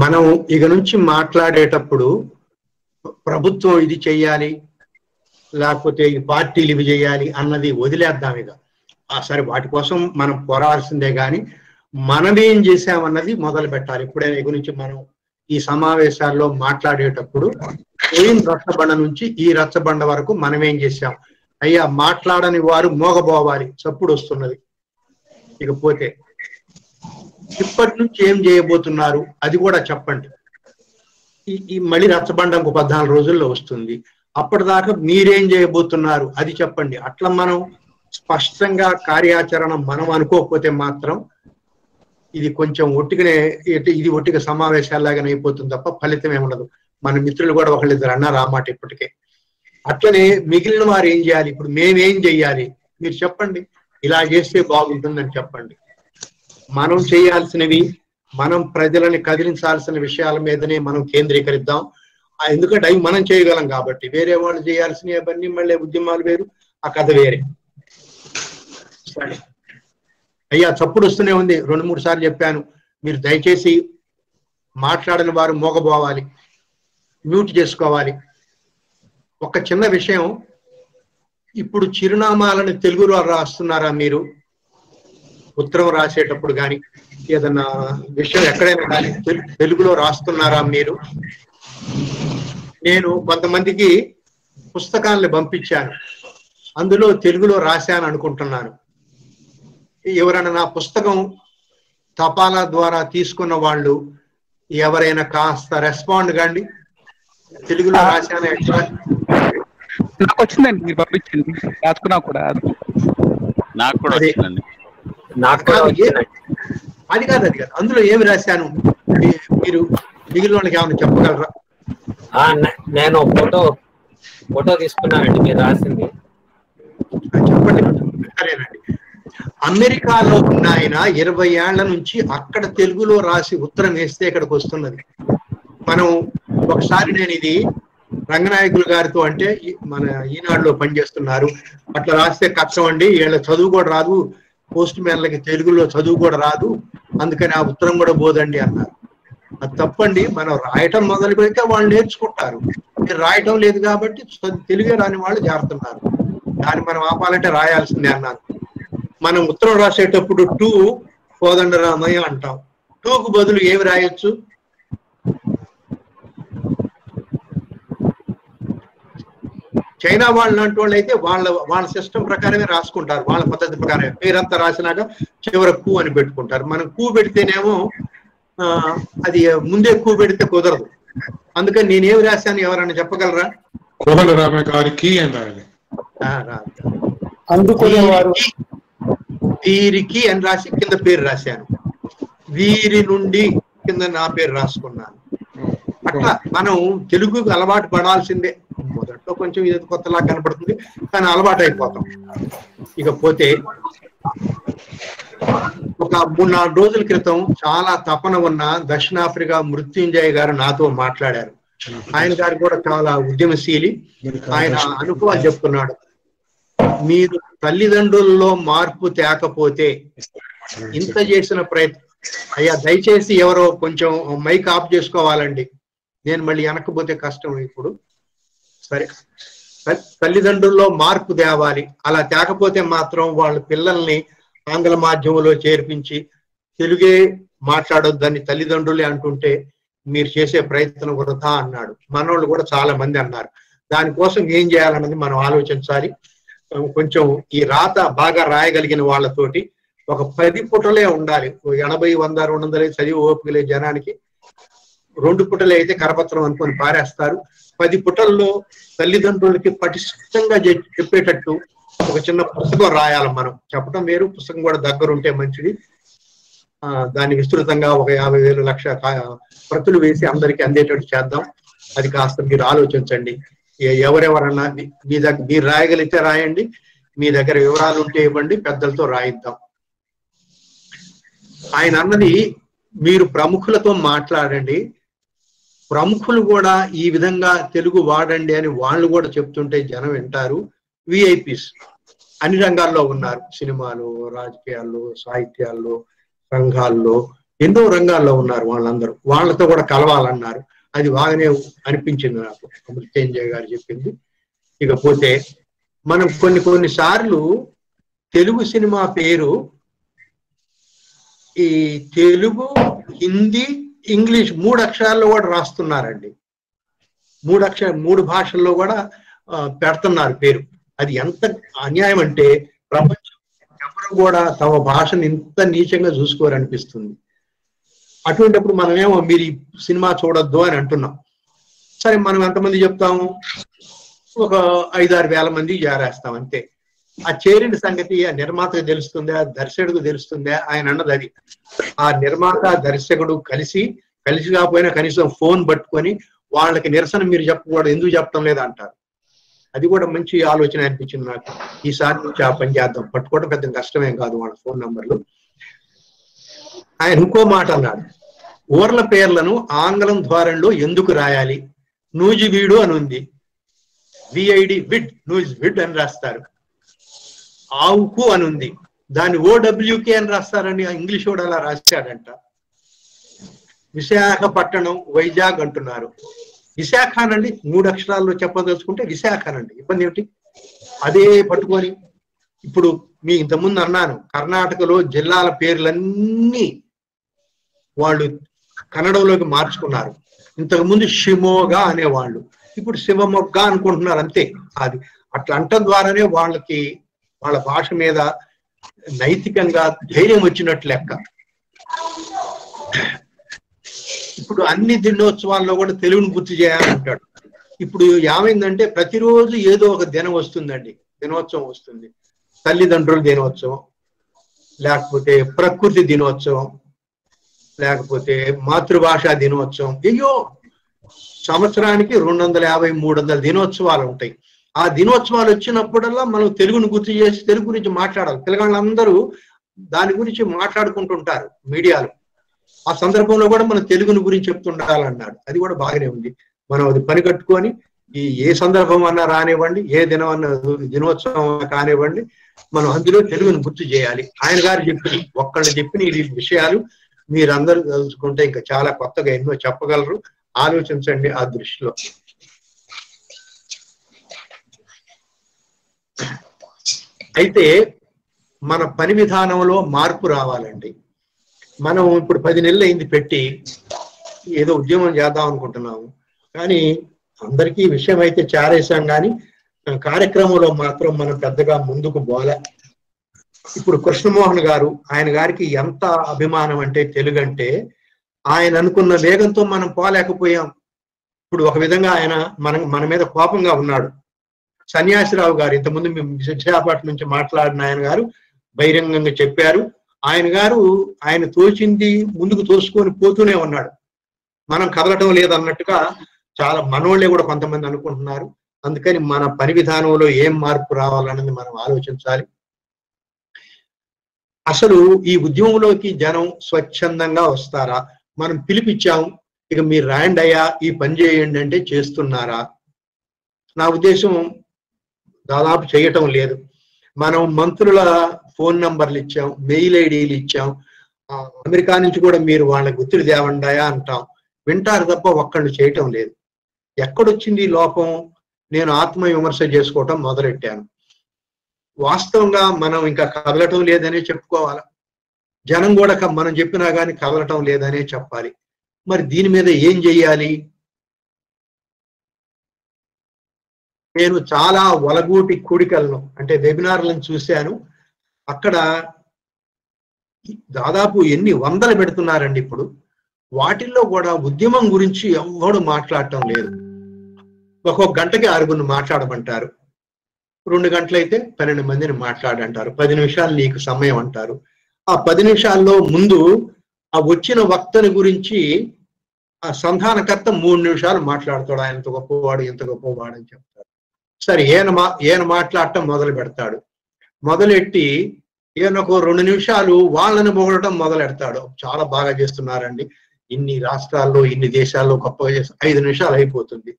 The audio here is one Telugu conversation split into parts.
మనం ఇక నుంచి మాట్లాడేటప్పుడు ప్రభుత్వం ఇది చేయాలి లేకపోతే ఈ పార్టీలు ఇవి చేయాలి అన్నది వదిలేద్దాం ఇక. ఆ సరే వాటి కోసం మనం పోరాల్సిందే కానీ మనమేం చేసామన్నది మొదలు పెట్టాలి. ఇప్పుడైనా ఇక నుంచి మనం ఈ సమావేశాల్లో మాట్లాడేటప్పుడు పోయిన రచ్చబండ నుంచి ఈ రచ్చబండ వరకు మనమేం చేసాం అయ్యా మాట్లాడని వారు మోగబోవాలి. చప్పుడు వస్తున్నది. ఇకపోతే ఇప్పటి నుంచి ఏం చేయబోతున్నారు? అది కూడా చెప్పండి. ఈ మళ్ళీ రచ్చబండ ఇంకో పద్నాలుగు రోజుల్లో వస్తుంది. అప్పటిదాకా మీరేం చేయబోతున్నారు? అది చెప్పండి. అట్లా మనం స్పష్టంగా కార్యాచరణ మనం అనుకోకపోతే మాత్రం ఇది కొంచెం ఒట్టిగానే ఇది- ఇది ఒట్టిగా అయిపోతుంది తప్ప ఫలితం ఏముండదు. మన మిత్రులు కూడా ఒకళ్ళిద్దరు అన్నారు ఆ మాట ఇప్పటికే. అట్లనే మిగిలిన వారు ఏం చేయాలి? ఇప్పుడు మేమేం చెయ్యాలి? మీరు చెప్పండి. ఇలా చేస్తే బాగుంటుందని చెప్పండి. మనం చేయాల్సినవి మనం ప్రజలని కదిలించాల్సిన విషయాల మీదనే మనం కేంద్రీకరిద్దాం. ఆ ఎందుకంటే అవి మనం చేయగలం కాబట్టి. వేరే వాళ్ళు చేయాల్సినవి అవన్నీ మళ్ళీ ఉద్యమాలు వేరు ఆ కథ వేరే. అయ్యా చప్పుడు వస్తూనే ఉంది. రెండు మూడు సార్లు చెప్పాను. మీరు దయచేసి మాట్లాడని వారు మోగబోవాలి. మ్యూట్ చేసుకోవాలి. ఒక చిన్న విషయం. ఇప్పుడు చిరునామాలను తెలుగులో రాస్తున్నారా మీరు? ఉత్తరం రాసేటప్పుడు కానీ ఏదన్నా విషయం ఎక్కడైనా కానీ తెలు- తెలుగులో రాస్తున్నారా మీరు? నేను కొంతమందికి పుస్తకాలను పంపించాను. అందులో తెలుగులో రాశాను అనుకుంటున్నాను. ఎవరైనా నా పుస్తకం తపాలా ద్వారా తీసుకున్న వాళ్ళు ఎవరైనా కాస్త రెస్పాండ్ కండి. తెలుగులో రాశాను నాకు వచ్చిందండి మీరు పంపించింది రాసుకున్నా కూడా. నాకు కూడా. వచ్చిందండి. నాకు అది కాదు అది కాదు. అందులో ఏమి రాశాను? మీరు మిగిలిన వాళ్ళకి ఏమైనా చెప్పగలరా? నేను ఫోటో ఫోటో తీసుకున్నానండి మీరు రాసింది. చెప్పండి. సరేనండి. అమెరికాలో ఉన్న ఆయన ఇరవై ఏళ్ళ నుంచి అక్కడ తెలుగులో రాసి ఉత్తరం వేస్తే ఇక్కడికి వస్తున్నది. మనం ఒకసారి నేను ఇది రంగనాయకులు గారితో అంటే మన ఈనాడులో పనిచేస్తున్నారు. అట్లా రాస్తే కష్టం అండి. వీళ్ళ చదువు కూడా రాదు. పోస్ట్ మ్యాన్లకి తెలుగులో చదువు కూడా రాదు. అందుకని ఆ ఉత్తరం కూడా పోదండి అన్నారు. అది తప్పండి మనం రాయటం మొదలు పెడితే వాళ్ళు నేర్చుకుంటారు. రాయటం లేదు కాబట్టి తెలుగే రాని వాళ్ళు జారుతున్నారు. దాన్ని మనం ఆపాలంటే రాయాల్సిందే అన్నారు. మనం ఉత్తరం రాసేటప్పుడు టూ కోదండరామయ్య అంటాం. టూకు బదులు ఏమి రాయొచ్చు? చైనా వాళ్ళు లాంటి వాళ్ళు అయితే వాళ్ళ వాళ్ళ సిస్టమ్ ప్రకారమే రాసుకుంటారు. వాళ్ళ పద్ధతి ప్రకారమే. పేరంతా రాసినాక చివర కూ అని పెట్టుకుంటారు. మనం కూ పెడితేనేమో ఆ, అది ముందే కూ పెడితే కుదరదు. అందుకని నేనేమి రాశాను ఎవరైనా చెప్పగలరా? గారికి అని. అందుకునేవారు వీరికి- వీరికి అని రాసి కింద పేరు రాశాను. వీరి నుండి కింద నా పేరు రాసుకున్నాను. అట్లా మనం తెలుగుకు అలవాటు పడాల్సిందే. మొదట్లో కొంచెం ఇది కొత్తలా కనపడుతుంది కానీ అలవాటు అయిపోతాం ఇకపోతే ఒక మూడు నాలుగు రోజుల క్రితం చాలా తపన ఉన్న దక్షిణాఫ్రికా మృత్యుంజయ్ గారు నాతో మాట్లాడారు. ఆయన గారు కూడా చాలా ఉద్యమశీలి. ఆయన అనుభవాలు చెప్తున్నాడు. మీరు తల్లిదండ్రుల్లో మార్పు తేకపోతే ఇంత చేసిన ప్రయత్నం అయ్యా దయచేసి ఎవరో కొంచెం మైక్ ఆఫ్ చేసుకోవాలండి. నేను మళ్ళీ వెనకపోతే కష్టం ఇప్పుడు. సరే. తల్లిదండ్రుల్లో మార్పు తేవాలి. అలా తేకపోతే మాత్రం వాళ్ళ పిల్లల్ని ఆంగ్ల మాధ్యమంలో చేర్పించి తెలుగే మాట్లాడొద్దని తల్లిదండ్రులే అంటుంటే మీరు చేసే ప్రయత్నం వృధా అన్నాడు. మనోళ్ళు కూడా చాలా మంది అన్నారు. దానికోసం ఏం చేయాలన్నది మనం ఆలోచించాలి. కొంచెం ఈ రాత బాగా రాయగలిగిన వాళ్ళతోటి ఒక పది పుటలే ఉండాలి. ఓ ఎనభై వంద రెండు వందలే చదివి ఓపికలే జనానికి. రెండు పుటలే అయితే కరపత్రం అనుకొని పారేస్తారు. పది పుటల్లో తల్లిదండ్రులకి పటిష్టంగా చెప్పేటట్టు ఒక చిన్న పుస్తకం రాయాలి మనం. చెప్పడం వేరు పుస్తకం కూడా దగ్గరుంటే మంచిది. ఆ దాన్ని విస్తృతంగా ఒక యాభై వేలు లక్ష ప్రతులు వేసి అందరికీ అందేటట్టు చేద్దాం. అది కాస్త మీరు ఆలోచించండి. ఎవరెవరన్నా మీ దగ్గర మీరు రాయగలిగితే రాయండి. మీ దగ్గర వివరాలు ఉంటే ఇవ్వండి. పెద్దలతో రాయిద్దాం. ఆయన అన్నది మీరు ప్రముఖులతో మాట్లాడండి. ప్రముఖులు కూడా ఈ విధంగా తెలుగు వాడండి అని వాళ్ళు కూడా చెప్తుంటే జనం వింటారు. విఐపీస్ అన్ని రంగాల్లో ఉన్నారు. సినిమాలు రాజకీయాల్లో సాహిత్యాల్లో సంఘాల్లో ఎన్నో రంగాల్లో ఉన్నారు వాళ్ళందరూ. వాళ్ళతో కూడా కలవాలన్నారు. అది బాగానే అనిపించింది నాకు. మృత్యుంజయ్ గారు చెప్పింది. ఇకపోతే మనం కొన్ని కొన్ని సార్లు తెలుగు సినిమా పేరు ఈ తెలుగు హిందీ ఇంగ్లీష్ మూడు అక్షరాల్లో కూడా రాస్తున్నారండి. మూడు అక్షర మూడు భాషల్లో కూడా పెడుతున్నారు పేరు. అది ఎంత అన్యాయం అంటే ప్రపంచం ఎవరు కూడా తమ భాషను ఇంత నీచంగా చూసుకోరనిపిస్తుంది. అటువంటిప్పుడు మనమేమో మీరు ఈ సినిమా చూడొద్దు అని అంటున్నాం. సరే మనం ఎంతమంది చెప్తాము? ఒక ఐదారు వేల మంది చేరేస్తాం అంతే. ఆ చేరిన సంగతి ఆ నిర్మాతకు తెలుస్తుందా దర్శకుడికి తెలుస్తుందా? ఆయన అన్నది అది. ఆ నిర్మాత దర్శకుడు కలిసి కలిసి కాకపోయినా కనీసం ఫోన్ పట్టుకొని వాళ్ళకి నిరసన మీరు చెప్పకూడదు ఎందుకు చెప్పడం లేదు అంటారు. అది కూడా మంచి ఆలోచన అనిపించింది నాకు. ఈసారి నుంచి ఆ పని చేద్దాం. పట్టుకోవడం పెద్ద కష్టమేం కాదు వాళ్ళ ఫోన్ నంబర్లు. ఆయన ఇంకో మాట అన్నాడు. ఊర్ల పేర్లను ఆంగ్లం ద్వారంలో ఎందుకు రాయాలి? నూజివీడు అని ఉంది. విఐడి విడ్ నూజ్ విడ్ అని రాస్తారు. ఆవుకు అని ఉంది. దాన్ని ఓడబ్ల్యూకే అని రాస్తారని ఇంగ్లీష్ వాడు అలా రాశాడంట. విశాఖపట్టణం వైజాగ్ అంటున్నారు. విశాఖనండి మూడు అక్షరాల్లో చెప్పదలుచుకుంటే విశాఖనండి ఇబ్బంది ఏమిటి? అదే పట్టుకొని ఇప్పుడు మీ ఇంతకుముందు అన్నాను కర్ణాటకలో జిల్లాల పేర్లన్నీ వాళ్ళు కన్నడంలోకి మార్చుకున్నారు. ఇంతకు ముందు షిమోగా అనేవాళ్ళు. ఇప్పుడు శివమొగ్గ అనుకుంటున్నారు అంతే. అది అట్లా అంటం ద్వారానే వాళ్ళకి వాళ్ళ భాష మీద నైతికంగా ధైర్యం వచ్చినట్లు లెక్క. ఇప్పుడు అన్ని దినోత్సవాల్లో కూడా తెలుగును గుర్తు చేయాలంటాడు ఇప్పుడు ఏమైందంటే ప్రతిరోజు ఏదో ఒక దినం వస్తుందండి. దినోత్సవం వస్తుంది. తల్లిదండ్రుల దినోత్సవం లేకపోతే ప్రకృతి దినోత్సవం లేకపోతే మాతృభాష దినోత్సవం. అయ్యో! సంవత్సరానికి రెండు వందల యాభై మూడు వందల దినోత్సవాలు ఉంటాయి. ఆ దినోత్సవాలు వచ్చినప్పుడల్లా మనం తెలుగును గుర్తు చేసి తెలుగు గురించి మాట్లాడాలి. తెలంగాణలందరూ దాని గురించి మాట్లాడుకుంటుంటారు మీడియాలో. ఆ సందర్భంలో కూడా మనం తెలుగుని గురించి చెప్తుండాలన్నాడు. అది కూడా బాగానే ఉంది. మనం అది పని కట్టుకొని ఈ ఏ సందర్భం అన్నా రానివ్వండి ఏ దినం అన్న దినోత్సవం అన్నా కానివ్వండి మనం అందులో తెలుగుని గుర్తు చేయాలి. ఆయన గారు చెప్పిన ఒక్కళ్ళు చెప్పిన ఈ విషయాలు మీరందరూ తెలుసుకుంటే ఇంకా చాలా కొత్తగా ఎన్నో చెప్పగలరు. ఆలోచించండి ఆ దృష్టిలో. అయితే మన పని విధానంలో మార్పు రావాలండి. మనం ఇప్పుడు పది నెలలు అయింది పెట్టి ఏదో ఉద్యమం చేద్దాం అనుకుంటున్నాము. కానీ అందరికీ విషయం అయితే చేరేసాం కానీ కార్యక్రమంలో మాత్రం మనం పెద్దగా ముందుకు పోలే. ఇప్పుడు కృష్ణమోహన్ గారు ఆయన గారికి ఎంత అభిమానం అంటే తెలుగు అంటే ఆయన అనుకున్న వేగంతో మనం పోలేకపోయాం. ఇప్పుడు ఒక విధంగా ఆయన మన మన మీద కోపంగా ఉన్నాడు. సన్యాసిరావు గారు ఇంతకుముందు మేము విశాఖపట్నం నుంచి మాట్లాడిన ఆయన గారు బహిరంగంగా చెప్పారు. ఆయన గారు ఆయన తోచింది ముందుకు తోసుకొని పోతూనే ఉన్నాడు. మనం కదలటం లేదన్నట్టుగా చాలా మనోళ్ళే కూడా కొంతమంది అనుకుంటున్నారు. అందుకని మన పని విధానంలో ఏం మార్పు రావాలన్నది మనం ఆలోచించాలి. అసలు ఈ ఉద్యమంలోకి జనం స్వచ్ఛందంగా వస్తారా? మనం పిలిపిచ్చాం. ఇక మీరు రాయండి అయ్యా ఈ పని చేయండి అంటే చేస్తున్నారా? నా ఉద్దేశం దాదాపు చేయటం లేదు. మనం మంత్రుల ఫోన్ నంబర్లు ఇచ్చాం మెయిల్ ఐడీలు ఇచ్చాం. అమెరికా నుంచి కూడా మీరు వాళ్ళ గుర్తులు తేవండాయా అంటాం. వింటారు తప్ప ఒక్కళ్ళు చేయటం లేదు. ఎక్కడొచ్చింది ఈ లోపం? నేను ఆత్మ విమర్శ చేసుకోవటం మొదలెట్టాను. వాస్తవంగా మనం ఇంకా కదలటం లేదనే చెప్పుకోవాలి. జనం కూడా క- మనం చెప్పినా కానీ కదలటం లేదనే చెప్పాలి. మరి దీని మీద ఏం చెయ్యాలి? నేను చాలా వలగూటి కూడికలను అంటే వెబినార్లను చూశాను. అక్కడ దాదాపు ఎన్ని వందలు పెడుతున్నారండి ఇప్పుడు. వాటిల్లో కూడా ఉద్యమం గురించి ఎవ్వడు మాట్లాడటం లేదు. ఒక్కొక్క గంటకి ఆరుగురిని మాట్లాడమంటారు. రెండు గంటలైతే పన్నెండు మందిని మాట్లాడంటారు. పది నిమిషాలు నీకు సమయం అంటారు. ఆ పది నిమిషాల్లో ముందు ఆ వచ్చిన వక్తని గురించి ఆ సంధానకర్త మూడు నిమిషాలు మాట్లాడతాడు. ఆయన ఎంత గొప్పవాడు ఎంత గొప్పవాడు అని చెప్పి. సరే ఈయన మా ఈయన మాట్లాడటం మొదలు పెడతాడు. మొదలెట్టి ఈయన ఒక రెండు నిమిషాలు వాళ్ళని పొగడటం మొదలెడతాడు. చాలా బాగా చేస్తున్నారండి. ఇన్ని రాష్ట్రాల్లో ఇన్ని దేశాల్లో గొప్పగా చేస్తారు ఐదు నిమిషాలు అయిపోతుంది.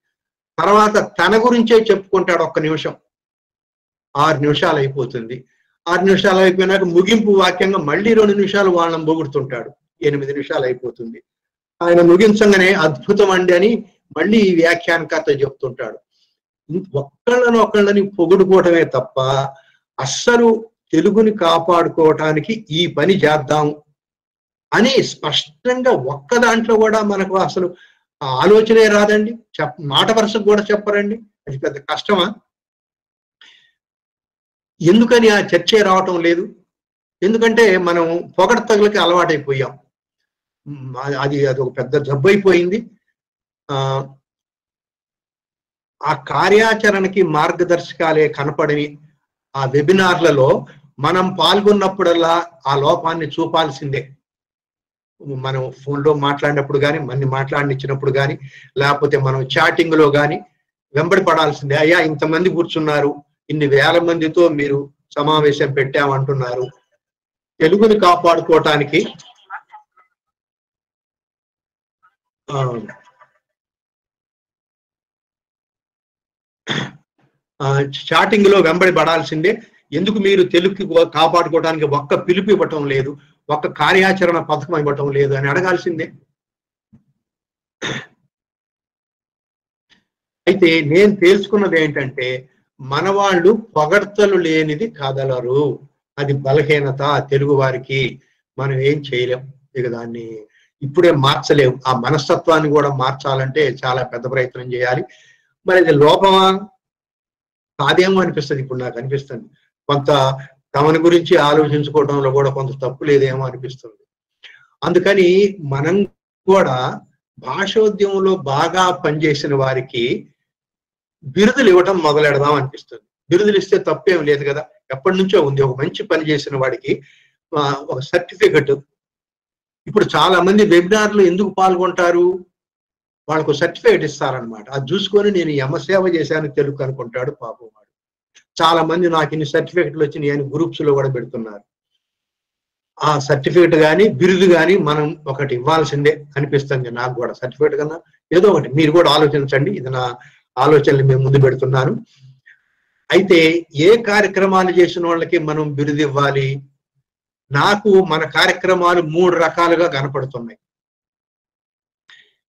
తర్వాత తన గురించే చెప్పుకుంటాడు ఒక్క నిమిషం. ఆరు నిమిషాలు అయిపోతుంది. ఆరు నిమిషాలు అయిపోయినాక ముగింపు వాక్యంగా మళ్ళీ రెండు నిమిషాలు వాళ్ళని పొగుడుతుంటాడు. ఎనిమిది నిమిషాలు అయిపోతుంది. ఆయన ముగించగానే అద్భుతం అండి అని మళ్ళీ ఈ వ్యాఖ్యానకర్త చెప్తుంటాడు. ఒక్కళ్ళని ఒక్కళ్ళని పొగుడుకోవటమే తప్ప అస్సలు తెలుగుని కాపాడుకోవటానికి ఈ పని చేద్దాం అని స్పష్టంగా ఒక్క దాంట్లో కూడా మనకు అసలు ఆలోచనే రాదండి. చెప్ మాట వరుసకు కూడా చెప్పరండి. అది పెద్ద కష్టమా? ఎందుకని ఆ చర్చే రావటం లేదు? ఎందుకంటే మనం పొగడతగులకి అలవాటైపోయాం. అది- అది అది ఒక పెద్ద జబ్బు అయిపోయింది ఆ కార్యాచరణకి మార్గదర్శకాలే కనపడని ఆ వెబినార్లలో మనం పాల్గొన్నప్పుడల్లా ఆ లోపాన్ని చూపాల్సిందే. మనం ఫోన్లో మాట్లాడినప్పుడు కానీ మన్ని మాట్లాడినిచ్చినప్పుడు కానీ లేకపోతే మనం చాటింగ్లో కానీ వెంబడి పడాల్సిందే అయ్యా ఇంతమంది కూర్చున్నారు ఇన్ని వేల మందితో మీరు సమావేశం పెట్టామంటున్నారు. తెలుగుని కాపాడుకోవటానికి స్టార్టింగ్లో వెంబడి పడాల్సిందే ఎందుకు మీరు తెలుగు కాపాడుకోవడానికి ఒక్క పిలుపు ఇవ్వటం లేదు ఒక్క కార్యాచరణ పథకం ఇవ్వటం లేదు అని అడగాల్సిందే. అయితే నేను తెలుసుకున్నది ఏంటంటే మన వాళ్ళు పొగడ్తలు లేనిది కదలరు. అది బలహీనత తెలుగు వారికి. మనం ఏం చేయలేం. ఇక దాన్ని ఇప్పుడే మార్చలేము ఆ మనస్తత్వాన్ని కూడా మార్చాలంటే చాలా పెద్ద ప్రయత్నం చేయాలి. మరి ఇది లోపమా? కాదేమో అనిపిస్తుంది ఇప్పుడు నాకు అనిపిస్తుంది. కొంత తమని గురించి ఆలోచించుకోవడంలో కూడా కొంత తప్పు లేదేమో అనిపిస్తుంది. అందుకని మనం కూడా భాషోద్యమంలో బాగా పనిచేసిన వారికి బిరుదులు ఇవ్వటం మొదలెడదాం అనిపిస్తుంది. బిరుదులు ఇస్తే తప్పేం లేదు కదా. ఎప్పటి నుంచో ఉంది. ఒక మంచి పని చేసిన వాడికి ఒక సర్టిఫికెట్. ఇప్పుడు చాలా మంది వెబినార్లు ఎందుకు పాల్గొంటారు? వాళ్ళకు సర్టిఫికేట్ ఇస్తారనమాట అది చూసుకొని నేను యమసేవ చేశాను తెలుగు అనుకుంటాడు పాపం వాడు. చాలా మంది నాకు ఇన్ని సర్టిఫికెట్లు వచ్చి నేను గ్రూప్స్లో కూడా పెడుతున్నారు. ఆ సర్టిఫికేట్ కానీ బిరుదు కానీ మనం ఒకటి ఇవ్వాల్సిందే అనిపిస్తుంది నాకు కూడా సర్టిఫికెట్ కన్నా. ఏదో ఒకటి మీరు కూడా ఆలోచించండి. ఇది నా ఆలోచనలు మేము ముందు పెడుతున్నాను. అయితే ఏ కార్యక్రమాలు చేసిన వాళ్ళకి మనం బిరుదు ఇవ్వాలి? నాకు మన కార్యక్రమాలు మూడు రకాలుగా కనపడుతున్నాయి.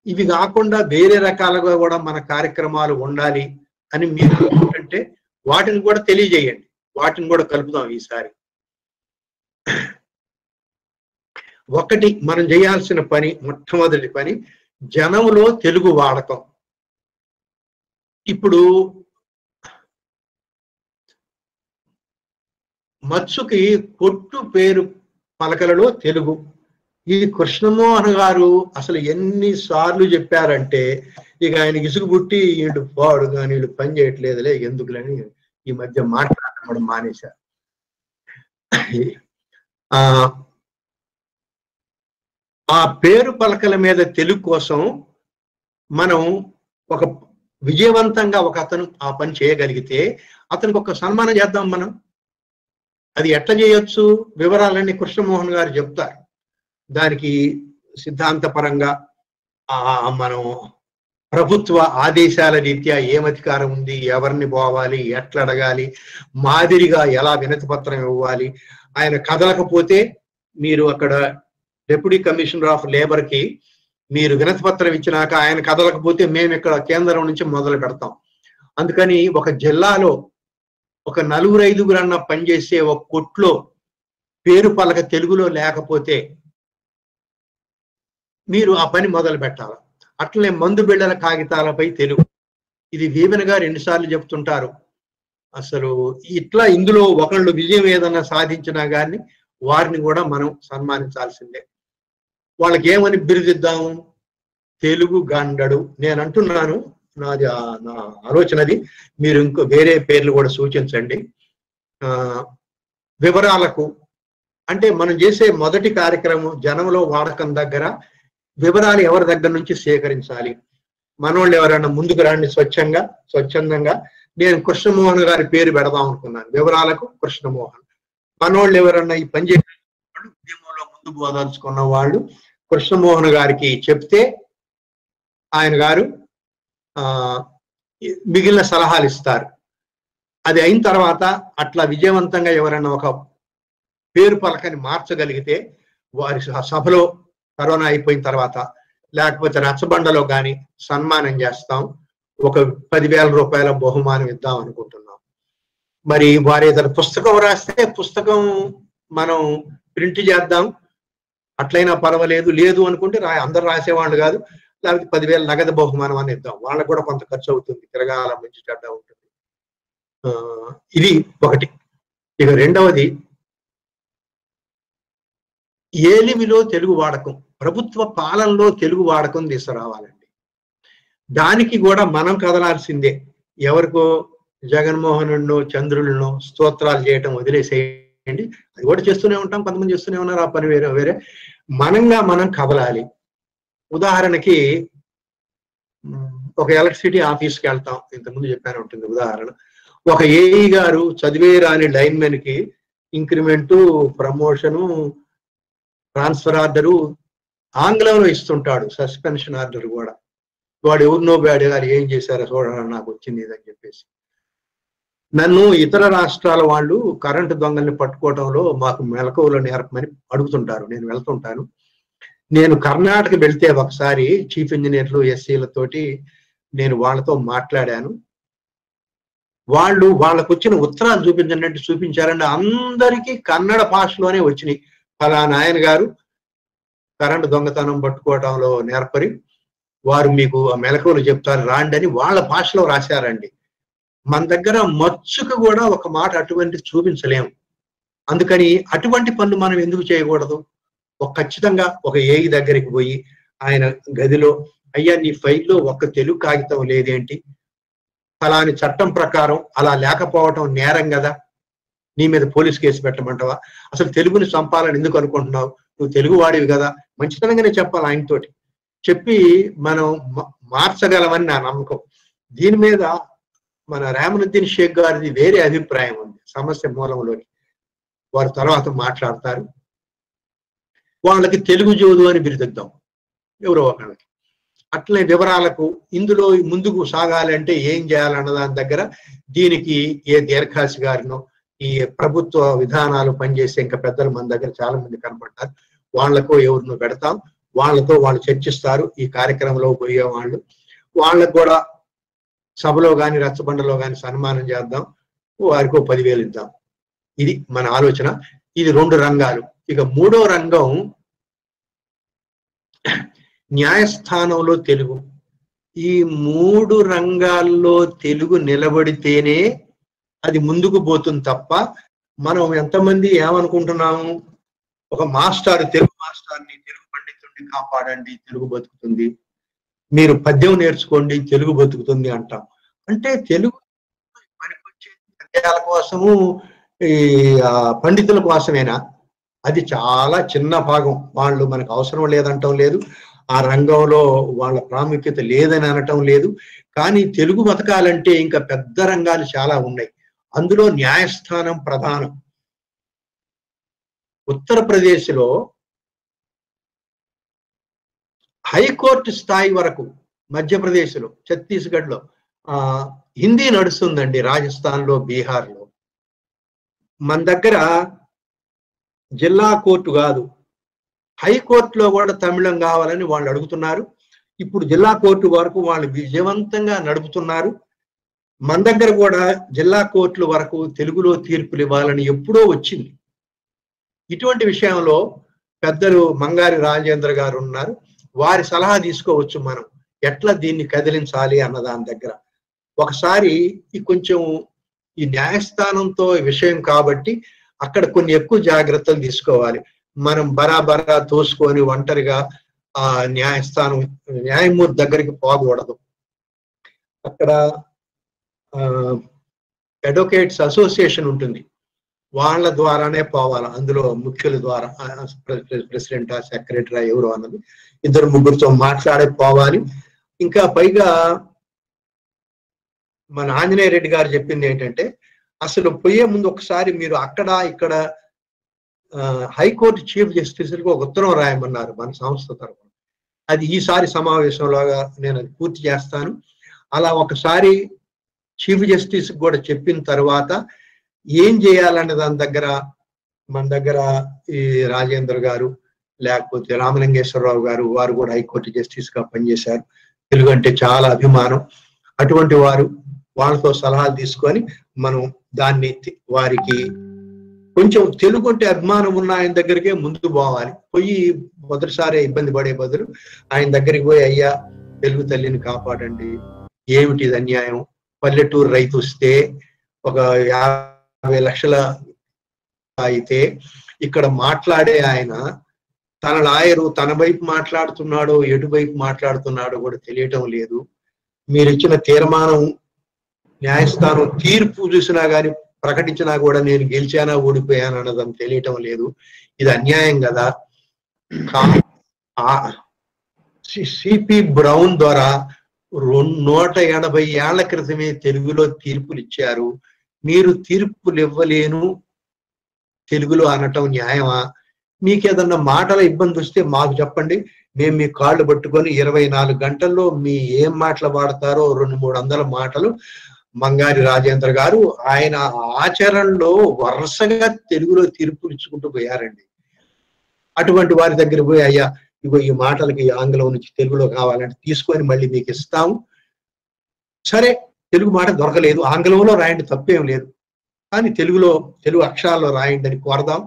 ఇవి కాకుండా వేరే రకాలుగా కూడా మన కార్యక్రమాలు ఉండాలి అని మీరు అనుకుంటే వాటిని కూడా తెలియజేయండి. వాటిని కూడా కలుపుదాం ఈసారి. ఒకటి మనం చేయాల్సిన పని మొట్టమొదటి పని జనంలో తెలుగు వాడకం. ఇప్పుడు మత్సుకి కొట్టు పేరు పలకలలో తెలుగు. ఈ కృష్ణమోహన్ గారు అసలు ఎన్ని సార్లు చెప్పారంటే ఇక ఆయన ఇసుగు పుట్టి వీళ్ళు పోడు కానీ వీళ్ళు పని చేయట్లేదులే ఎందుకులని ఈ మధ్య మాట్లాడడం మానేశారు. ఆ ఆ పేరు పలకల మీద తెలుగు కోసం మనం ఒక విజయవంతంగా ఒక అతను ఆ పని చేయగలిగితే అతనికి ఒక సన్మానం చేద్దాం మనం. అది ఎట్లా చేయొచ్చు? వివరాలన్నీ కృష్ణమోహన్ గారు చెప్తారు. దానికి సిద్ధాంతపరంగా మనం ప్రభుత్వ ఆదేశాల రీత్యా ఏం అధికారం ఉంది ఎవరిని పోవాలి ఎట్లా అడగాలి మాదిరిగా ఎలా వినతి పత్రం ఇవ్వాలి ఆయన కదలకపోతే మీరు అక్కడ డిప్యూటీ కమిషనర్ ఆఫ్ లేబర్కి మీరు వినతి పత్రం ఇచ్చినాక ఆయన కదలకపోతే మేము ఇక్కడ కేంద్రం నుంచి మొదలు పెడతాం. అందుకని ఒక జిల్లాలో ఒక నలుగురు ఐదుగురు అన్న పనిచేసే ఒక కొట్లో పేరు పలక తెలుగులో లేకపోతే మీరు ఆ పని మొదలు పెట్టాలి. అట్లనే మందు బిళ్ళల కాగితాలపై తెలుగు ఇది వీవెన్ గారు ఎన్నిసార్లు చెప్తుంటారు. అసలు ఇట్లా ఇందులో ఒకళ్ళు విజయం ఏదన్నా సాధించినా కానీ వారిని కూడా మనం సన్మానించాల్సిందే. వాళ్ళకి ఏమని బిరుదిద్దాము? తెలుగు గండడు. నేను అంటున్నాను నాది నా ఆలోచనది మీరు ఇంకో వేరే పేర్లు కూడా సూచించండి. వివరాలకు. అంటే మనం చేసే మొదటి కార్యక్రమం జనంలో వాడకం దగ్గర వివరాలు ఎవరి దగ్గర నుంచి సేకరించాలి? మనోళ్ళు ఎవరైనా ముందుకు రండి స్వచ్ఛంగా స్వచ్ఛందంగా. నేను కృష్ణమోహన్ గారి పేరు పెడదాం అనుకున్నాను. వివరాలకు కృష్ణమోహన్. మనోళ్ళు ఎవరన్నా ఈ పని చేసే వాళ్ళు ఉద్యమంలో ముందు పోదలుచుకున్న వాళ్ళు కృష్ణమోహన్ గారికి చెప్తే ఆయన గారు ఆ మిగిలిన సలహాలు ఇస్తారు. అది అయిన తర్వాత అట్లా విజయవంతంగా ఎవరైనా ఒక పేరు పలకని మార్చగలిగితే వారి సభలో కరోనా అయిపోయిన తర్వాత లేకపోతే రచ్చబండలో కానీ సన్మానం చేస్తాం. ఒక పదివేల రూపాయల బహుమానం ఇద్దాం అనుకుంటున్నాం. మరి వారు ఏదైనా పుస్తకం రాస్తే పుస్తకం మనం ప్రింట్ చేద్దాం. అట్లయినా పర్వాలేదు లేదు అనుకుంటే రా అందరు రాసేవాళ్ళు కాదు. లేకపోతే పదివేల నగదు బహుమానం అని ఇద్దాం. వాళ్ళకు కూడా కొంత ఖర్చు అవుతుంది. తిరగాల మంచి చెడ్డ ఉంటుంది. ఆ, ఇది ఒకటి. ఇక రెండవది ఏలిమిలో తెలుగు వాడకం. ప్రభుత్వ పాలనలో తెలుగు వాడకం తీసుకురావాలండి. దానికి కూడా మనం కదలాల్సిందే. ఎవరికో జగన్మోహనుడినో చంద్రులను స్తోత్రాలు చేయటం వదిలేసేయండి. అది కూడా చేస్తూనే ఉంటాం. కొంతమంది చేస్తూనే ఉన్నారు. ఆ పని వేరే వేరే. మనంగా మనం కదలాలి. ఉదాహరణకి ఒక ఎలక్ట్రిసిటీ ఆఫీస్కి వెళ్తాం. ఇంతకుముందు చెప్పాను ఉంటుంది ఉదాహరణ. ఒక ఏఈ గారు చదివే రాని లైన్మెన్కి ఇంక్రిమెంటు ప్రమోషను ట్రాన్స్ఫర్ ఆర్డరు ఆంగ్లంలో ఇస్తుంటాడు సస్పెన్షన్ ఆర్డర్ కూడా. వాడు ఎవరినో బ్యాడ్ గారు ఏం చేశారో చూడాలని నాకు వచ్చింది ఇదని చెప్పేసి. నన్ను ఇతర రాష్ట్రాల వాళ్ళు కరెంటు దొంగల్ని పట్టుకోవడంలో మాకు మెలకువలు నేర్పమని అడుగుతుంటారు. నేను వెళ్తుంటాను. నేను కర్ణాటక వెళ్తే ఒకసారి చీఫ్ ఇంజనీర్లు ఎస్సీలతోటి నేను వాళ్ళతో మాట్లాడాను. వాళ్ళు వాళ్ళకు వచ్చిన ఉత్తరాలు చూపించండి చూపించారండి. అందరికీ కన్నడ భాషలోనే వచ్చినాయి. ఫలానా ఆయన గారు కరెంటు దొంగతనం పట్టుకోవటంలో నేర్పరి. వారు మీకు ఆ మెలకువలు చెప్తారు రాండి అని వాళ్ళ భాషలో రాశారండి. మన దగ్గర మచ్చుకు కూడా ఒక మాట అటువంటి చూపించలేము. అందుకని అటువంటి పనులు మనం ఎందుకు చేయకూడదు? ఒక ఖచ్చితంగా ఒక ఏఈ దగ్గరికి పోయి ఆయన గదిలో అయ్యా నీ ఫైల్లో ఒక్క తెలుగు కాగితం లేదేంటి? ఫలాని చట్టం ప్రకారం అలా లేకపోవటం నేరం కదా? నీ మీద పోలీస్ కేసు పెట్టమంటావా? అసలు తెలుగుని చంపాలని ఎందుకు అనుకుంటున్నావు? నువ్వు తెలుగు వాడివి కదా. మంచితనంగానే చెప్పాలి ఆయనతోటి చెప్పి మనం మ- మార్చగలమని నా నమ్మకం. దీని మీద మన రామనుద్దీన్ షేక్ గారిది వేరే అభిప్రాయం ఉంది సమస్య మూలంలోని. వారు తర్వాత మాట్లాడతారు. వాళ్ళకి తెలుగు జోదు అని బిరుదిద్దాం. ఎవరో ఒకళ్ళకి. అట్లనే వివరాలకు ఇందులో ముందుకు సాగాలంటే ఏం చేయాలన్న దాని దగ్గర దీనికి ఏ దీర్ఘాసి గారినో ఈ ప్రభుత్వ విధానాలు పనిచేసే ఇంకా పెద్దలు మన దగ్గర చాలా మంది కనపడతారు వాళ్ళకు ఎవరినో పెడతాం. వాళ్ళతో వాళ్ళు చర్చిస్తారు. ఈ కార్యక్రమంలో పోయే వాళ్ళు. వాళ్ళకు కూడా సభలో కానీ రచ్చబండలో కానీ సన్మానం చేద్దాం. వారికి పదివేలు ఇద్దాం. ఇది మన ఆలోచన. ఇది రెండు రంగాలు. ఇక మూడో రంగం న్యాయస్థానంలో తెలుగు. ఈ మూడు రంగాల్లో తెలుగు నిలబడితేనే అది ముందుకు పోతుంది తప్ప మనం ఎంతమంది ఏమనుకుంటున్నాము? ఒక మాస్టర్ తెలుగు మాస్టర్ని తెలుగు పండితుడిని కాపాడండి తెలుగు బతుకుతుంది. మీరు పద్యం నేర్చుకోండి తెలుగు బతుకుతుంది అంటాం. అంటే తెలుగు పనికొచ్చే పద్యాల కోసము ఈ పండితుల కోసమేనా? అది చాలా చిన్న భాగం. వాళ్ళు మనకు అవసరం లేదంటం లేదు. ఆ రంగంలో వాళ్ళ ప్రాముఖ్యత లేదని అనటం లేదు. కానీ తెలుగు బతకాలంటే ఇంకా పెద్ద రంగాలు చాలా ఉన్నాయి. అందులో న్యాయస్థానం ప్రధానం. ఉత్తరప్రదేశ్లో హైకోర్టు స్థాయి వరకు మధ్యప్రదేశ్లో ఛత్తీస్గఢ్లో ఆ హిందీ నడుస్తుందండి రాజస్థాన్లో బీహార్లో. మన దగ్గర జిల్లా కోర్టు కాదు. హైకోర్టులో కూడా తమిళం కావాలని వాళ్ళు అడుగుతున్నారు. ఇప్పుడు జిల్లా కోర్టు వరకు వాళ్ళు విజయవంతంగా నడుపుతున్నారు. మన దగ్గర కూడా జిల్లా కోర్టుల వరకు తెలుగులో తీర్పులు ఇవ్వాలని ఎప్పుడో వచ్చింది. ఇటువంటి విషయంలో పెద్దలు మంగారి రాజేంద్ర గారు ఉన్నారు. వారి సలహా తీసుకోవచ్చు మనం. ఎట్లా దీన్ని కదిలించాలి అన్న దాని దగ్గర. ఒకసారి ఈ కొంచెం ఈ న్యాయస్థానంతో విషయం కాబట్టి అక్కడ కొన్ని ఎక్కువ జాగ్రత్తలు తీసుకోవాలి. మనం బరాబరా తోసుకొని ఒంటరిగా ఆ న్యాయస్థానం న్యాయమూర్తి దగ్గరికి పోకూడదు. అక్కడ అడ్వకేట్స్ అసోసియేషన్ ఉంటుంది. వాళ్ళ ద్వారానే పోవాలి. అందులో ముఖ్యుల ద్వారా ప్రెసిడెంట్ సెక్రటరీ ఎవరు అన్నది ఇద్దరు ముగ్గురితో మాట్లాడే పోవాలి. ఇంకా పైగా మన ఆంజనేయ రెడ్డి గారు చెప్పింది ఏంటంటే అసలు పోయే ముందు ఒకసారి మీరు అక్కడ ఇక్కడ ఆ, హైకోర్టు చీఫ్ జస్టిస్కి ఒక ఉత్తరం రాయమన్నారు మన సంస్థ తరఫున అది ఈసారి సమావేశంలోగా నేను అది పూర్తి చేస్తాను. అలా ఒకసారి చీఫ్ జస్టిస్ కూడా చెప్పిన తర్వాత ఏం చేయాలనే దాని దగ్గర మన దగ్గర ఈ రాజేంద్ర గారు లేకపోతే రామలింగేశ్వరరావు గారు వారు కూడా హైకోర్టు జస్టిస్గా పనిచేశారు. తెలుగు అంటే చాలా అభిమానం. అటువంటి వారు వాళ్ళతో సలహాలు తీసుకొని మనం దాన్ని వారికి కొంచెం తెలుగు అంటే అభిమానం ఉన్న ఆయన దగ్గరికే ముందుకు పోవాలి. పోయి మొదటిసారి ఇబ్బంది పడే బదులు ఆయన దగ్గరికి పోయి అయ్యా తెలుగు తల్లిని కాపాడండి. ఏమిటి ఇది అన్యాయం? పల్లెటూరు రైతు వస్తే ఒక యాభై లక్షల అయితే ఇక్కడ మాట్లాడే ఆయన తన లాయరు తన వైపు మాట్లాడుతున్నాడో ఎటువైపు మాట్లాడుతున్నాడో కూడా తెలియటం లేదు. మీరు ఇచ్చిన తీర్మానం న్యాయస్థానం తీర్పు చూసినా కానీ ప్రకటించినా కూడా నేను గెలిచానా ఓడిపోయానా అన్నదం తెలియటం లేదు. ఇది అన్యాయం కదా. సి- సిపి బ్రౌన్ ద్వారా నూట ఎనభై ఏళ్ళ క్రితమే తెలుగులో తీర్పులు ఇచ్చారు. మీరు తీర్పులు ఇవ్వలేను. తెలుగులో అనటం న్యాయమా? మీకు ఏదన్నా మాటల ఇబ్బంది వస్తే మాకు చెప్పండి. మేము మీ కాళ్ళు పట్టుకొని ఇరవై నాలుగు గంటల్లో మీ ఏం మాటలు వాడతారో రెండు మూడు వందల మాటలు మంగారి రాజేంద్ర గారు ఆయన ఆచరణలో వరుసగా తెలుగులో తీర్పులు ఇచ్చుకుంటూ పోయారండి. అటువంటి వారి దగ్గర పోయి అయ్యా ఇగో ఈ మాటలకి ఆంగ్లం నుంచి తెలుగులో కావాలంటే తీసుకొని మళ్ళీ మీకు ఇస్తాము. సరే తెలుగు మాట దొరకలేదు. ఆంగ్లంలో రాయండి తప్పేం లేదు. కానీ తెలుగులో తెలుగు అక్షరాల్లో రాయండి అని కోరదాం.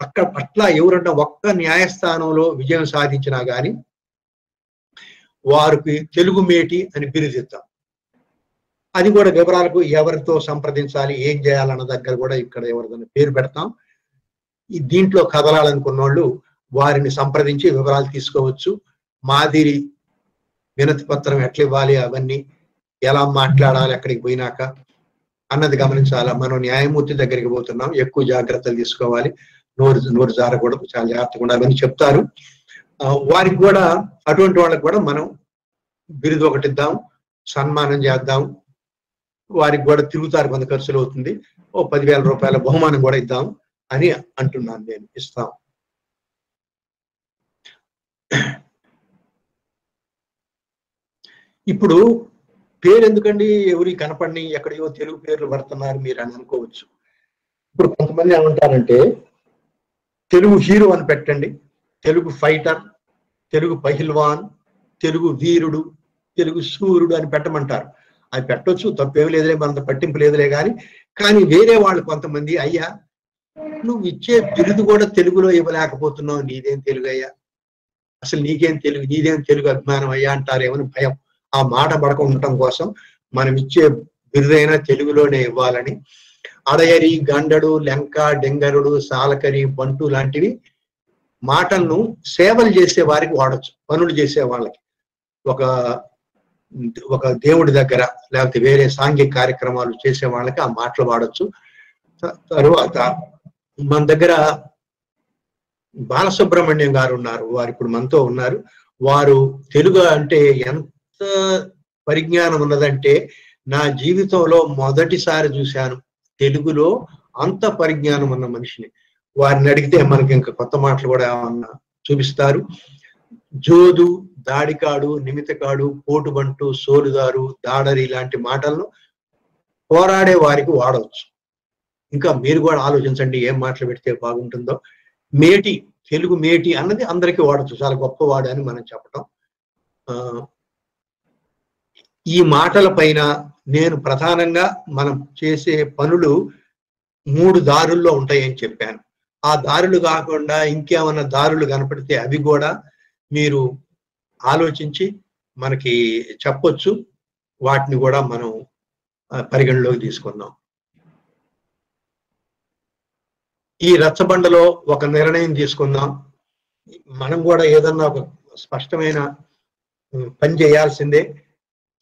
అక్కడ పట్ల ఎవరన్నా ఒక్క న్యాయస్థానంలో విజయం సాధించినా కానీ వారికి తెలుగు మేటి అని బిరుదిద్దాం అది కూడా వివరాలకు ఎవరితో సంప్రదించాలి ఏం చేయాలన్న దగ్గర కూడా ఇక్కడ ఎవరిదైనా పేరు పెడతాం. దీంట్లో కదలాలనుకున్న వాళ్ళు వారిని సంప్రదించి వివరాలు తీసుకోవచ్చు. మాదిరి వినతి పత్రం ఎట్లా ఇవ్వాలి అవన్నీ ఎలా మాట్లాడాలి అక్కడికి పోయినాక అన్నది గమనించాలా? మనం న్యాయమూర్తి దగ్గరికి పోతున్నాం ఎక్కువ జాగ్రత్తలు తీసుకోవాలి. నోరు నోరు జారకూడదు చాలా జాగ్రత్తగా ఉండాలి అని చెప్తారు. వారికి కూడా అటువంటి వాళ్ళకి కూడా మనం బిరుదు ఒకటి ఇద్దాం సన్మానం చేద్దాం. వారికి కూడా తిరుగుతారు కొంత ఖర్చులు అవుతుంది. ఓ పదివేల రూపాయల బహుమానం కూడా ఇద్దాం అని అంటున్నాను నేను ఇస్తాం. ఇప్పుడు పేరు ఎందుకండి ఎవరి కనపడిని ఎక్కడయో తెలుగు పేర్లు పడుతున్నారు మీరు అని అనుకోవచ్చు. ఇప్పుడు కొంతమంది ఏమంటారంటే తెలుగు హీరో అని పెట్టండి. తెలుగు ఫైటర్ తెలుగు పహిల్వాన్ తెలుగు వీరుడు తెలుగు సూర్యుడు అని పెట్టమంటారు. అది పెట్టొచ్చు తప్పేమి లేదులే మనంత పట్టింపు లేదులే కానీ కానీ వేరే వాళ్ళు కొంతమంది అయ్యా నువ్వు ఇచ్చే బిరుదు కూడా తెలుగులో ఇవ్వలేకపోతున్నావు నీదేం తెలుగు అయ్యా అసలు నీకేం తెలుగు నీదేం తెలుగు అభిమానం అయ్యా అంటారేమని భయం. ఆ మాట పడక ఉండటం కోసం మనం ఇచ్చే బిరుదైనా తెలుగులోనే ఇవ్వాలని అడయరి గండడు లెంక డెంగరుడు సాలకరి బంటు లాంటివి మాటలను సేవలు చేసే వారికి వాడచ్చు. పనులు చేసే వాళ్ళకి. ఒక ఒక దేవుడి దగ్గర లేకపోతే వేరే సాంఘిక కార్యక్రమాలు చేసే వాళ్ళకి ఆ మాటలు వాడచ్చు. తరువాత మన దగ్గర బాలసుబ్రహ్మణ్యం గారు ఉన్నారు వారు ఇప్పుడు మనతో ఉన్నారు. వారు తెలుగు అంటే ఎంత పరిజ్ఞానం ఉన్నదంటే నా జీవితంలో మొదటిసారి చూశాను తెలుగులో అంత పరిజ్ఞానం ఉన్న మనిషిని. వారిని అడిగితే మనకి ఇంకా కొత్త మాటలు కూడా ఏమన్నా చూపిస్తారు. జోదు దాడికాడు నిమితకాడు పోటుబంటు సోలుదారు దాడరి ఇలాంటి మాటలను పోరాడే వారికి వాడవచ్చు. ఇంకా మీరు కూడా ఆలోచించండి ఏం మాటలు పెడితే బాగుంటుందో. మేటి తెలుగు మేటి అన్నది అందరికీ వాడచ్చు. చాలా గొప్పవాడు అని మనం చెప్పటం. ఈ మాటల పైన నేను ప్రధానంగా మనం చేసే పనులు మూడు దారుల్లో ఉంటాయని చెప్పాను. ఆ దారులు కాకుండా ఇంకేమన్నా దారులు కనపడితే అవి కూడా మీరు ఆలోచించి మనకి చెప్పొచ్చు. వాటిని కూడా మనం పరిగణలోకి తీసుకుందాం. ఈ రచ్చబండలో ఒక నిర్ణయం తీసుకుందాం. మనం కూడా ఏదన్నా ఒక స్పష్టమైన పని చేయాల్సిందే.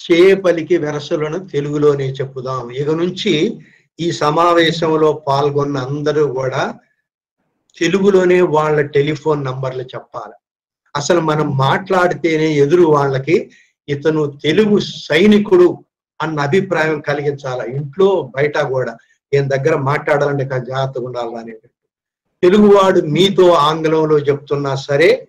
చేపలికి వెరసలను తెలుగులోనే చెప్పుదాం. ఇక నుంచి ఈ సమావేశంలో పాల్గొన్న అందరూ కూడా తెలుగులోనే వాళ్ళ టెలిఫోన్ నంబర్లు చెప్పాలి. అసలు మనం మాట్లాడితేనే ఎదురు వాళ్ళకి ఇతను తెలుగు సైనికుడు అన్న అభిప్రాయం కలిగించాలి. ఇంట్లో బయట కూడా ఈయన దగ్గర మాట్లాడాలంటే జాగ్రత్తగా ఉండాలి అనేటట్టు. తెలుగువాడు మీతో ఆంగ్లంలో చెప్తున్నా సరే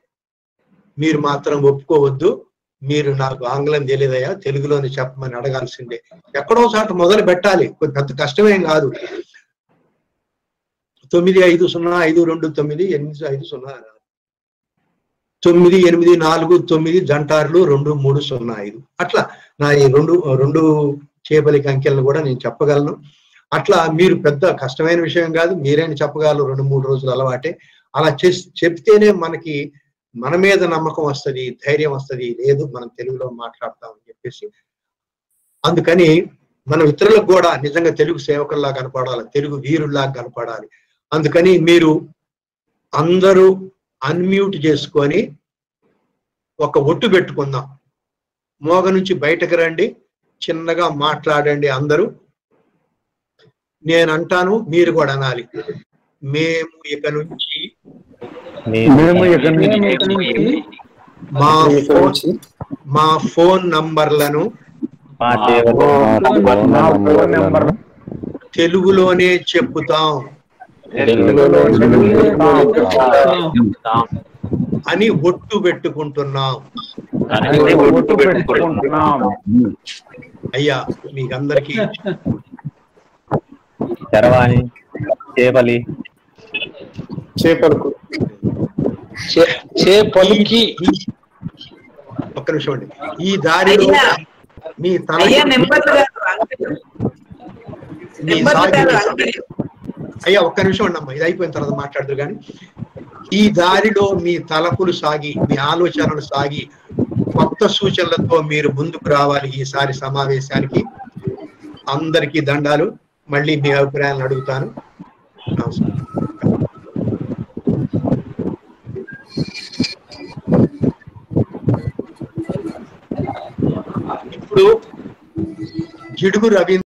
మీరు మాత్రం ఒప్పుకోవద్దు. మీరు నాకు ఆంగ్లం తెలియదయా తెలుగులోనే చెప్పమని అడగాల్సిందే. ఎక్కడో చాట మొదలు పెట్టాలి. కొ- పెద్ద కష్టమేం కాదు. తొమ్మిది ఐదు సున్నా ఐదు రెండు తొమ్మిది ఎనిమిది ఐదు సున్నా తొమ్మిది ఎనిమిది నాలుగు తొమ్మిది జంటార్లు రెండు మూడు సున్నా ఐదు. అట్లా నా ఈ రెండు రెండు చేపలికి అంకెలను కూడా నేను చెప్పగలను. అట్లా మీరు పెద్ద కష్టమైన విషయం కాదు మీరైనా చెప్పగలరు రెండు మూడు రోజులు అలవాటే. అలా చెప్తేనే మనకి మన మీద నమ్మకం వస్తుంది ధైర్యం వస్తుంది లేదు మనం తెలుగులో మాట్లాడతామని చెప్పేసి. అందుకని మనం ఇతరులకు కూడా నిజంగా తెలుగు సేవకుల్లా కనపడాలి తెలుగు వీరుల్లా కనపడాలి. అందుకని మీరు అందరూ అన్మ్యూట్ చేసుకొని ఒక ఒట్టు పెట్టుకుందాం. మోగ నుంచి బయటకు రండి చిన్నగా మాట్లాడండి అందరూ. నేను అంటాను మీరు కూడా అనాలి. మేము ఇక నుంచి మా ఫోన్ నుంచి మా ఫోన్ నంబర్లను మా సేవలు మా ఫోన్ నెంబర్ తెలుగులోనే చెప్పుతాం. అని ఒట్టు పెట్టుకుంటున్నాం. అయ్యా మీకందరికీ చరవాణి చేపలి. చేపలకు. చేపలికి. ఒక్క నిమిషం అండి. ఈ దారిలో అయ్యా. మీ తల. అయ్యా ఒక్క నిమిషం ఉండమ్మా ఇది అయిపోయిన తర్వాత మాట్లాడదు కానీ ఈ దారిలో మీ తలపులు సాగి మీ ఆలోచనలు సాగి కొత్త సూచనలతో మీరు ముందుకు రావాలి ఈసారి సమావేశానికి. అందరికీ దండాలు. మళ్ళీ మీ అభిప్రాయాలను అడుగుతాను. నమస్కారం. ఇప్పుడు జిడుగు రవీంద్ర